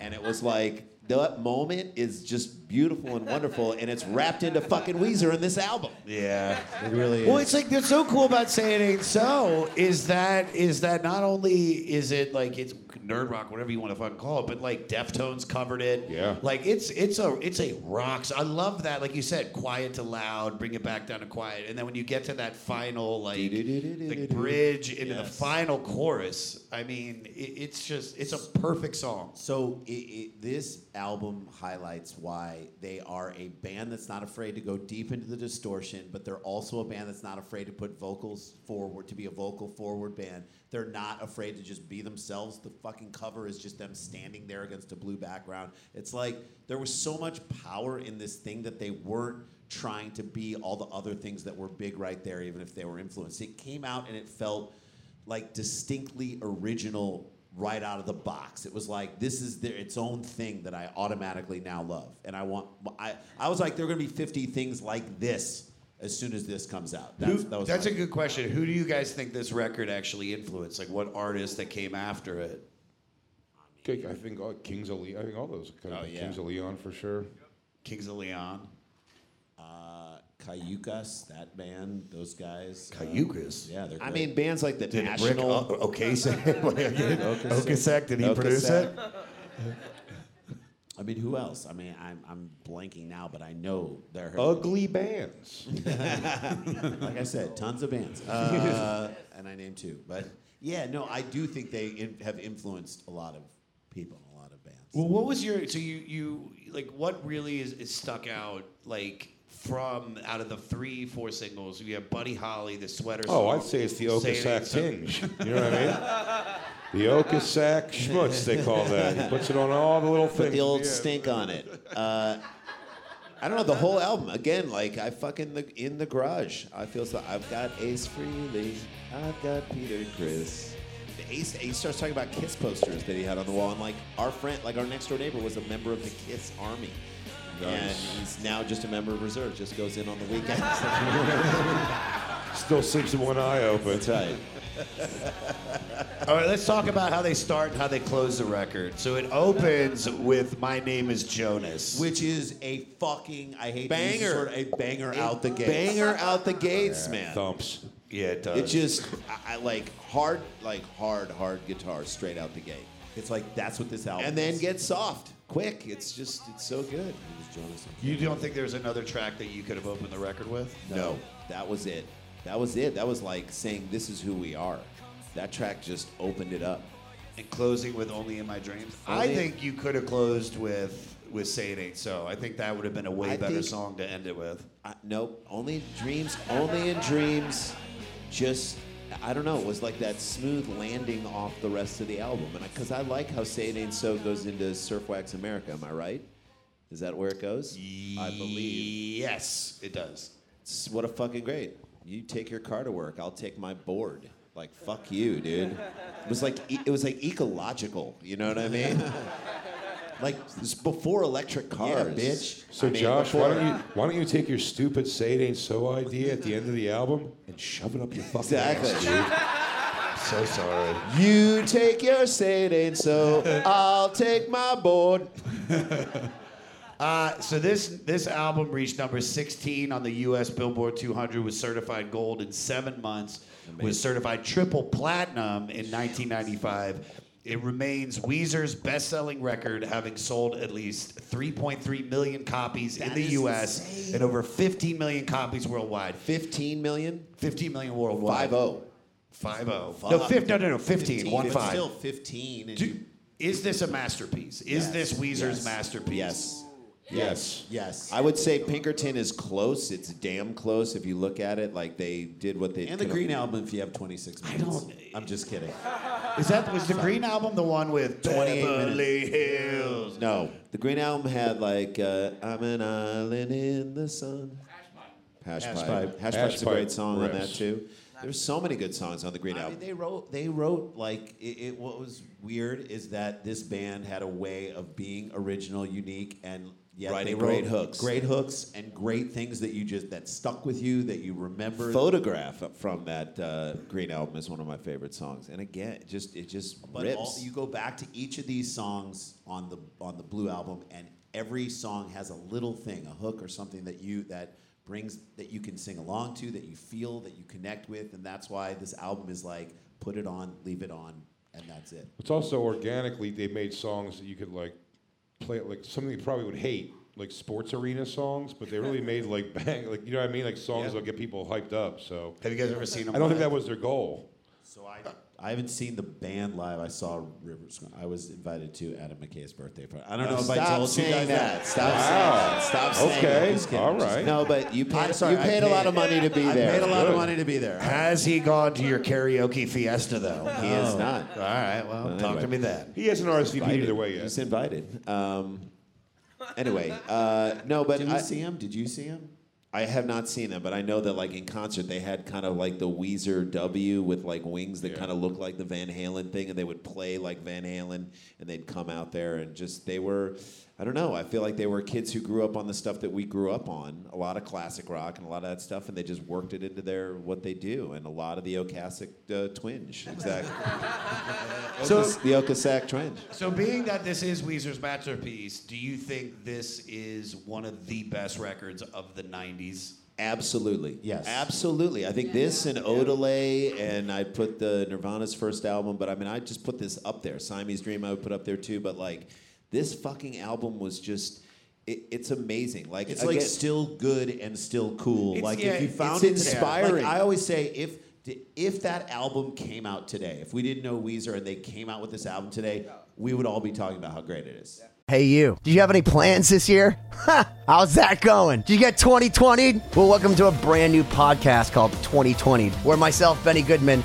And it was like that moment is just beautiful and wonderful, and it's wrapped into fucking Weezer in this album. Yeah. It really Well, it's like that's so cool about Say It Ain't So is that is that not only is it like it's nerd rock, whatever you want to fucking call it, but like Deftones covered it. Yeah. Like it's it's a it's a rocks. I love that. Like you said, quiet to loud, bring it back down to quiet, and then when you get to that final like the bridge into the final chorus, I mean, it, it's just it's a perfect song. So it, it, this album highlights why they are a band that's not afraid to go deep into the distortion, but they're also a band that's not afraid to put vocals forward, to be a vocal forward band. They're not afraid to just be themselves. The fucking cover is just them standing there against a blue background. It's like there was so much power in this thing that they weren't trying to be all the other things that were big right there, even if they were influenced. It came out and it felt like distinctly original right out of the box. It was like this is their its own thing that I automatically now love, and I want. I I was like, there are gonna be 50 things like this as soon as this comes out. Who- That's, that was that's a good question. Who do you guys think this record actually influenced? Like, what artists that came after it? Okay, I think all, Kings of Leon. I think all those kind of Oh, yeah. Kings of Leon for sure. Kings of Leon. uh, Cayucas, that band, those guys. uh, Cayucas? yeah, they're. I mean, bands like the Did Rick National. O- Ocasek, Ocasek, did he produce it? I mean, who else? I mean, I'm, I'm blanking now, but I know they're Ugly bands. like I said, tons of bands, uh, and I named two. But yeah, no, I do think they in, have influenced a lot of people, in a lot of bands. Well, what was your so you you like what really is, is stuck out like from out of the three four singles? You have Buddy Holly, the sweater. Oh, song, I'd say it's the Say It Ain't Okasak tinge. You know what I mean? The Okasak schmutz, they call that. He puts it on all the little things. Put the old Yeah. stink on it. Uh, I don't know the whole album. Again, like I fucking the, in the garage. I feel so. I've got Ace Frehley. I've got Peter Criss. Ace, he starts talking about Kiss posters that he had on the wall, and like our friend, like our next door neighbor, was a member of the Kiss Army, and he's now just a member of reserve. Just goes in on the weekends. Still sleeps with one eye open. That's right. All right, let's talk about how they start and how they close the record. So it opens with "My Name Is Jonas," Which is a fucking I hate to use this Banger. word, a banger out the gate. Banger out the gates, oh, man. Thumps. Yeah, it does. It just, I, I like hard, like hard, hard guitar straight out the gate, It's like that's what this album. and then is. gets soft, quick. It's just, it's so good. It was Jonas. you don't think there's another track that you could have opened the record with? No, that was it. That was it. That was like saying, "This is who we are." That track just opened it up. And closing with "Only in My Dreams." I Only- think you could have closed with with "Say It Ain't So." I think that would have been a way I better think- song to end it with. I, nope, only dreams, only in dreams. Just, I don't know. It was like that smooth landing off the rest of the album, and because I, like how "Say It Ain't So" goes into Surf Wax America. Am I right? Is that where it goes? I believe. Yes, it does. It's, what a fucking great. You take your car to work. I'll take my board. Like fuck you, dude. It was like it was like ecological. You know what I mean? like it's before electric cars, yeah, bitch. So I mean, Josh, why don't you why don't you take your stupid "Say It Ain't So" idea at the end of the album and shove it up your fucking Exactly. ass, dude? So sorry. You take your say it ain't so. I'll take my board. Uh, so this this album reached number 16 on the U.S. Billboard 200, was certified gold in seven months, was certified triple platinum in 1995. It remains Weezer's best-selling record, having sold at least 3.3 million copies in the U.S. insane. and over 15 million copies worldwide. 15 million. 15 million worldwide. 5-0. 5 0. No, fif- no, no, no, 15. 15, one but 5. Still 15. And Do- you, is this a masterpiece? Is Yes, this Weezer's yes, masterpiece? Yes. Yes. yes. I would say Pinkerton is close. It's damn close if you look at it. Like they did what they and the Green Album if you have 26 minutes. I don't- I'm just kidding. Is that was the Green album the one with 28 Beverly Hills? No, the Green Album had like uh, "I'm an island in the sun." Hash, Hash pipe. pipe. Hash, Hash pipe's a great pipe song on that too. There's so many good songs on the Green I Album. mean, they wrote. They wrote like it, it. What was weird is that this band had a way of being original, unique, and yet Writing they wrote great hooks. great hooks, and great things that you just that stuck with you that you remember. Photograph from that uh, Green Album is one of my favorite songs, and again, it just it just But rips. all, you go back to each of these songs on the on the Blue album, and every song has a little thing, a hook or something that you that brings that you can sing along to, that you feel, that you connect with, and that's why this album is like put it on, leave it on, and that's it. It's also organically they made songs that you could like play like something you probably would hate, like sports arena songs, but they really made like bang, like you know what I mean, like songs Yeah. that'll get people hyped up. So Have you guys ever seen them? I don't think that was their goal. So I I haven't seen the band live. I saw Rivers. I was invited to Adam McKay's birthday party. I don't know if I told you saying guys that. Stop Wow. saying that. Stop saying Okay. that. Just kidding, All just right. No, but you paid, I'm sorry, you I paid a lot of money to be there. I there. paid a lot of money to be there. Has he gone to your karaoke fiesta though? He is not. All right. Well, Well, talk anyway. to me then. He hasn't RSVP'd either way yet. He's invited. Um, anyway, uh, no, but Did I, see him? Did you see him? I have not seen them, but I know that like in concert they had kind of like the Weezer W with like wings that kind of looked like the Van Halen thing, and they would play like Van Halen, and they'd come out there and just they were. I don't know. I feel like they were kids who grew up on the stuff that we grew up on, a lot of classic rock and a lot of that stuff, and they just worked it into their what they do, and a lot of the Ocasek uh, twinge, exactly. So- the Ocasek twinge. So, being that this is Weezer's masterpiece, do you think this is one of the best records of the '90s? Absolutely. Yes. Absolutely. I think this and Odelay, and I put the Nirvana's first album, but I mean, I just put this up there. Siamese Dream, I would put up there too. But like, this fucking album was just. It, it's amazing. Like It's like still good and still cool. Like yeah, if you found it's it today, inspiring. Like I always say, if if that album came out today, if we didn't know Weezer and they came out with this album today, we would all be talking about how great it is. Hey, you. Do you have any plans this year? Ha! How's that going? Did you get 2020? Well, welcome to a brand new podcast called 2020, where myself, Benny Goodman,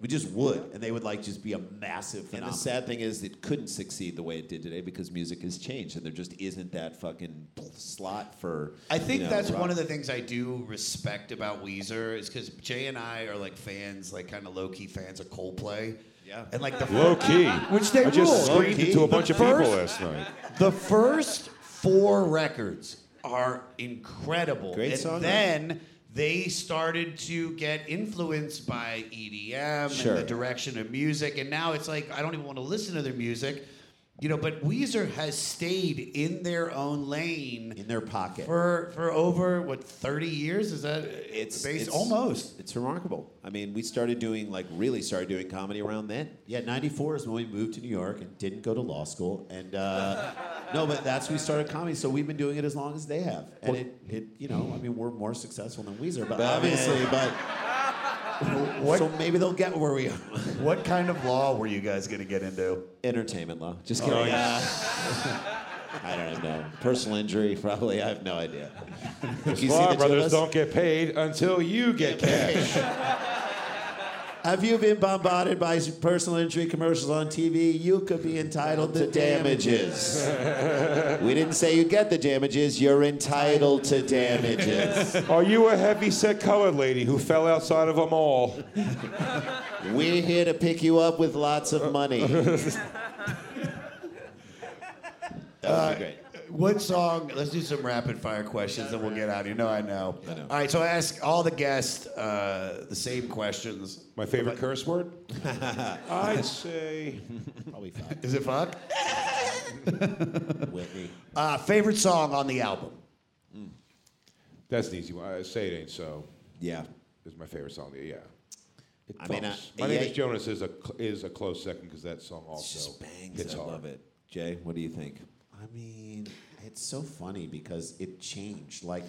We just would, and they would like just be a massive And the sad thing is, it couldn't succeed the way it did today because music has changed, and there just isn't that fucking slot for. I think you know, that's rock. one of the things I do respect about Weezer is because Jay and I are like fans, like kind of low key fans of Coldplay. Yeah. And like the Low key. which they I just rule. screamed it to a bunch of people last night. The first four records are incredible. Great and song, then they started to get influenced by EDM Sure. and the direction of music. And now it's like I don't even want to listen to their music. You know, but Weezer has stayed in their own lane in their pocket. for for over what 30 years is that It's, it's almost It's remarkable. I mean, we started doing like really started doing comedy around then. Yeah, '94 is when we moved to New York and didn't go to law school. And uh, no, but that's we started comedy. So we've been doing it as long as they have. And it, it, you know, I mean, we're more successful than Weezer, but obviously, but so maybe they'll get where we are. what kind of law were you guys going to get into Entertainment law. Just Oh, kidding. yeah. I don't know. Personal injury, probably. I have no idea. The Law brothers don't get paid until you get cash. Have you been bombarded by personal injury commercials on TV? You could be entitled to damages. we didn't say you get the damages. You're entitled to damages. Are you a heavy set colored lady who fell outside of a mall? We're here to pick you up with lots of money. That would be great. What song? Let's do some rapid fire questions, and we'll get out of here. No, I know. All right, so I ask all the guests uh, the same questions. My favorite curse word? I'd say. Probably fuck. Is it fuck? Whitney. Uh, favorite song on the album? That's an easy one. I say it ain't so. Yeah. Is my favorite song. Yeah. It I mean, thumps. I- my name yeah. is Jonas is a cl- is a close second because that song also just bangs. hits I hard. love it. Jay, what do you think? I mean, it's so funny because it changed. Like,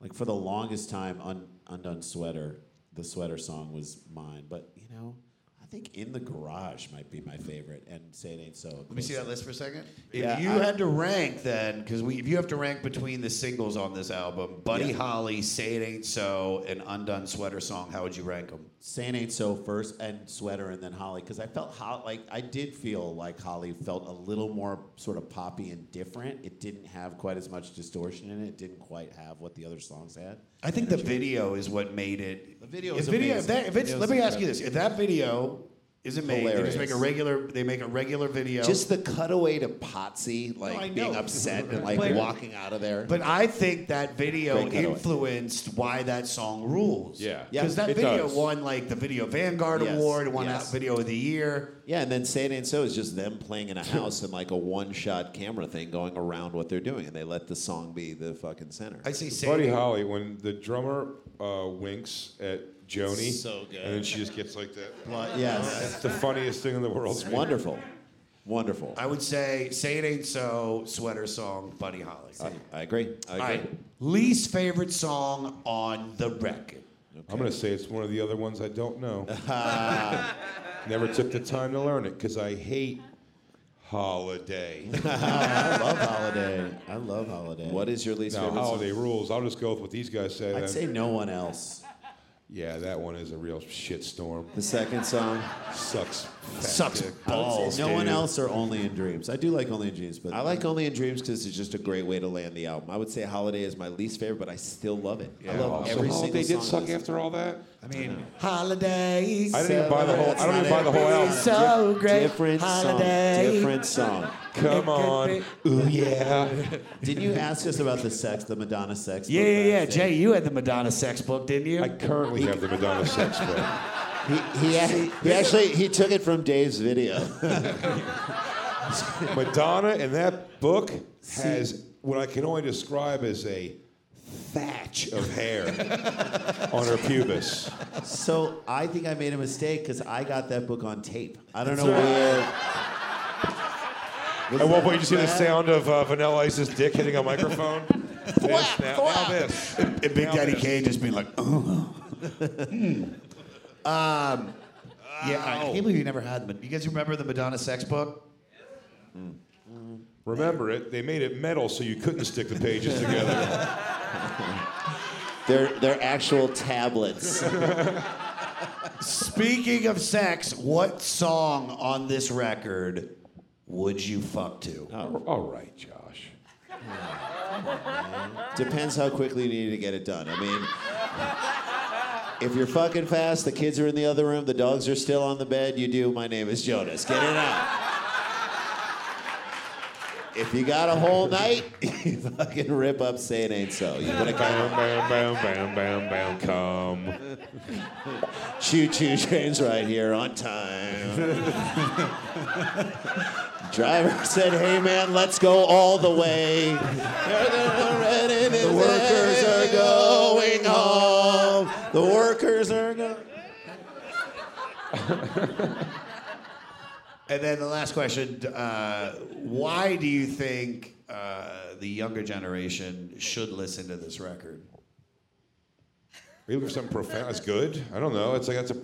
like for the longest time, Un- "Undone Sweater," the sweater song was mine. But you know, I think "In the Garage" might be my favorite, and "Say It Ain't So." Let me see that list for a second. If Yeah, you I- had to rank, then, because we, if you have to rank between the singles on this album, Buddy Yeah. Holly, "Say It Ain't So," and "Undone Sweater Song," how would you rank them? "Saying Ain't So" first, and "Sweater," and then Holly, because I felt how like I did feel like Holly felt a little more sort of poppy and different. It didn't have quite as much distortion in it. It didn't quite have what the other songs had. I think the video is what made it. The video if is video, if that, if it's, It let me ask you incredible. this: if that video isn't made, they just make a regular. They make a regular video. Just the cutaway to Potsy, like I being know. upset and like But- walking out of there. But I think that video Great cutaway. influenced why that song rules. Yeah. Yeah, because that it video does. won like the Video Vanguard Yes, Award, won yes. out Video of the Year. Yeah, and then Say It Ain't So is just them playing in a house and like a one-shot camera thing going around what they're doing, and they let the song be the fucking center. I say Say Buddy It- Holly, when the drummer uh, winks at Joanie, So good. and then she just gets like that. yes. It's the funniest thing in the world. It's wonderful, wonderful. I would say "Say It Ain't So" sweater song, Buddy Holly. I, I agree. I agree. All right, least favorite song on the record. I'm going to say it's one of the other ones I don't know. Never took the time to learn it because I hate holiday. I love holiday. I love holiday. What is your least now, favorite holiday song? rules. I'll just go with what these guys say. I'd then. say no one else. Yeah, that one is a real shitstorm. The second song sucks. Fat sucks dick. balls. No one else or Only in Dreams. I do like Only in Dreams, but I like Only in Dreams because it's just a great way to land the album. I would say Holiday is my least favorite, but I still love it. I love So every Holiday single did song. suck after all that. I mean, holiday. I didn't even buy the whole. I don't even buy the whole album. So great. Different holiday. song. Different song. Come on. Ooh yeah. Didn't you ask us about the sex, the Madonna sex? Yeah, book yeah, yeah. backstage? Jay, you had the Madonna sex book, didn't you? I currently have the Madonna sex book. He, he, he actually he took it from Dave's video. Madonna in that book has what I can only describe as a thatch of hair on her pubis. So I think I made a mistake because I got that book on tape. I don't know That's where. At one point, you just hear the sound of uh, Vanilla Ice's dick hitting a microphone. this, now, now this. And Big Now Daddy this. Kane just being like, oh. Hmm. Um, yeah, I can't believe you never had them. You guys remember the Madonna sex book? Remember it? They made it metal so you couldn't stick the pages together. they're they're actual tablets. Speaking of sex, what song on this record would you fuck to? all right, Josh. Depends how quickly you need to get it done. I mean, if you're fucking fast, the kids are in the other room, the dogs are still on the bed, you do My Name is Jonas. Get it out. If you got a whole night, you fucking rip up Say It Ain't So. You put a Bam, kind bam, bam, bam, bam, bam, come. Choo choo train's right here on time. Driver said, hey man, let's go all the way. The workers workers are. And then the last question: uh, Why do you think uh, the younger generation should listen to this record? Are you looking for something profound? That's good. I don't know. It's like that's a.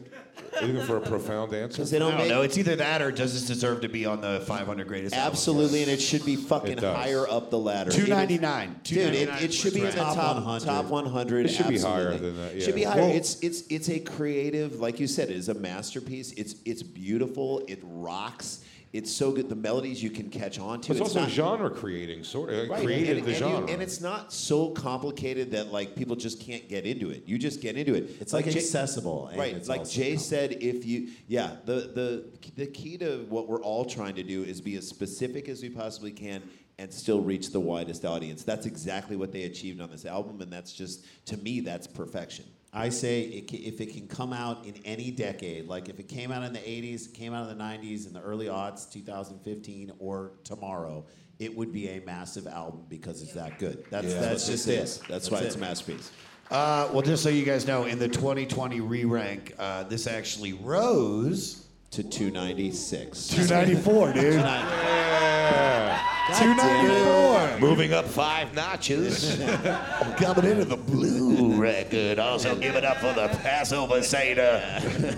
Are looking for a profound answer? Because they I don't don't make know. It's either that or does this deserve to be on the 500 greatest? albums? Absolutely, and it should be fucking It does. higher up the ladder. Two It is- ninety nine. Dude, it, it should be in the Top top 100. top 100. It should be higher absolutely. than that, Should be higher. Well- it's it's it's a creative, like you said, it is a masterpiece. It's it's beautiful. It rocks. It's so good. The melodies you can catch on to. It's, also not, genre creating, sort of. It Right, created and, the and you- genre. and it's not so complicated that like people just can't get into it. You just get into it. It's like, Jay- accessible. and Right, it's like Jay com- said, if you, yeah, the, the the key to what we're all trying to do is be as specific as we possibly can and still reach the widest audience. That's exactly what they achieved on this album, and that's just to me, that's perfection. I say it, ca- if it can come out in any decade, like if it came out in the 80s, came out in the 90s, in the early aughts, 2015, or tomorrow, it would be a massive album because it's that good. That's Yeah, that's what just this it. is. That's, why it. it's a masterpiece. Uh, well, just so you guys know, in the 2020 re-rank, uh, this actually rose To 296. 294, dude. yeah. 294. Moving up five notches. Coming into the blue record. Also give it up for the Passover Seder.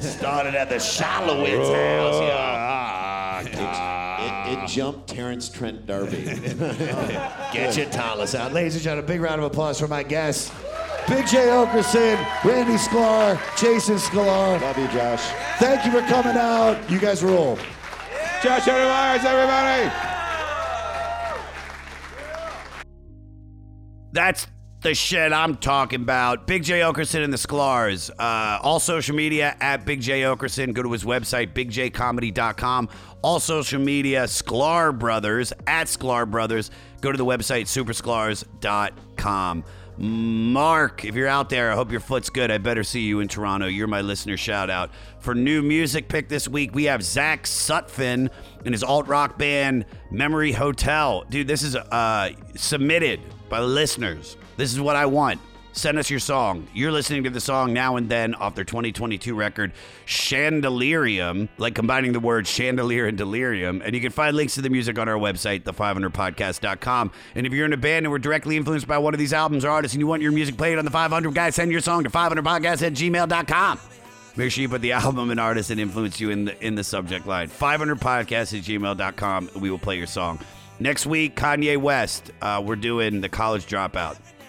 Started at the Shalowitz house. Yeah. It, it ah, jumped Terence Trent D'Arby. Get your talents out. Ladies and gentlemen, a big round of applause for my guests. Big J. Oakerson, Randy Sklar, Jason Sklar. Love you, Josh. Thank you for coming out. You guys rule. Josh Myers, everybody. That's the shit I'm talking about. Big Jay Oakerson and the Sklar. Uh, all social media at Big Jay Oakerson. Go to his website, bigjcomedy.com. All social media, Sklar Brothers at Sklar Brothers. Go to the website, supersklars.com. Mark, if you're out there, I hope your foot's good. I better see you in Toronto. You're my listener shout out. For new music pick this week, we have Zach Sutphin and his alt rock band Memory Hotel. Dude, this is uh, submitted by listeners. This is what I want. Send us your song. You're listening to the song Now and Then off their 2022 record, Chandelirium, like combining the words chandelier and delirium. And you can find links to the music on our website, the500podcast.com. And if you're in a band and were directly influenced by one of these albums or artists and you want your music played on the 500 guys, send your song to 500podcast at gmail.com. Make sure you put the album and artist that influenced you in the in the subject line. 500podcast at gmail.com. We will play your song. Next week, Kanye West. Uh, we're doing the college dropout.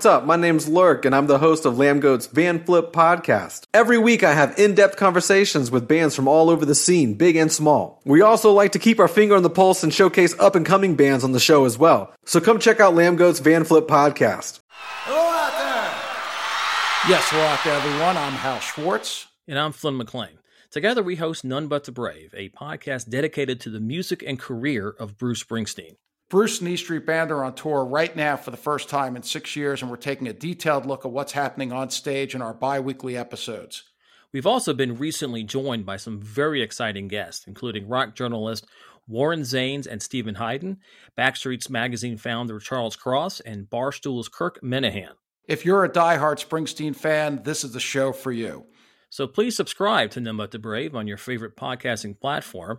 what's up? My name's Lurk, and I'm the host of Lambgoat's Van Flip podcast. Every week, I have in depth conversations with bands from all over the scene, big and small. We also like to keep our finger on the pulse and showcase up and coming bands on the show as well. So come check out Lambgoat's Van Flip podcast. Hello out there! Yes, hello out there, everyone. I'm Hal Schwartz. And I'm Flynn McLean. Together, we host None But the Brave, a podcast dedicated to the music and career of Bruce Springsteen. Bruce and E Street Band are on tour right now for the first time in six years, and we're taking a detailed look at what's happening on stage in our bi weekly episodes. We've also been recently joined by some very exciting guests, including rock journalist Warren Zanes and Steven Hyden, Backstreet's Magazine founder Charles Cross, and Barstool's Kirk Minihane. If you're a diehard Springsteen fan, this is the show for you. So please subscribe to But the Brave on your favorite podcasting platform,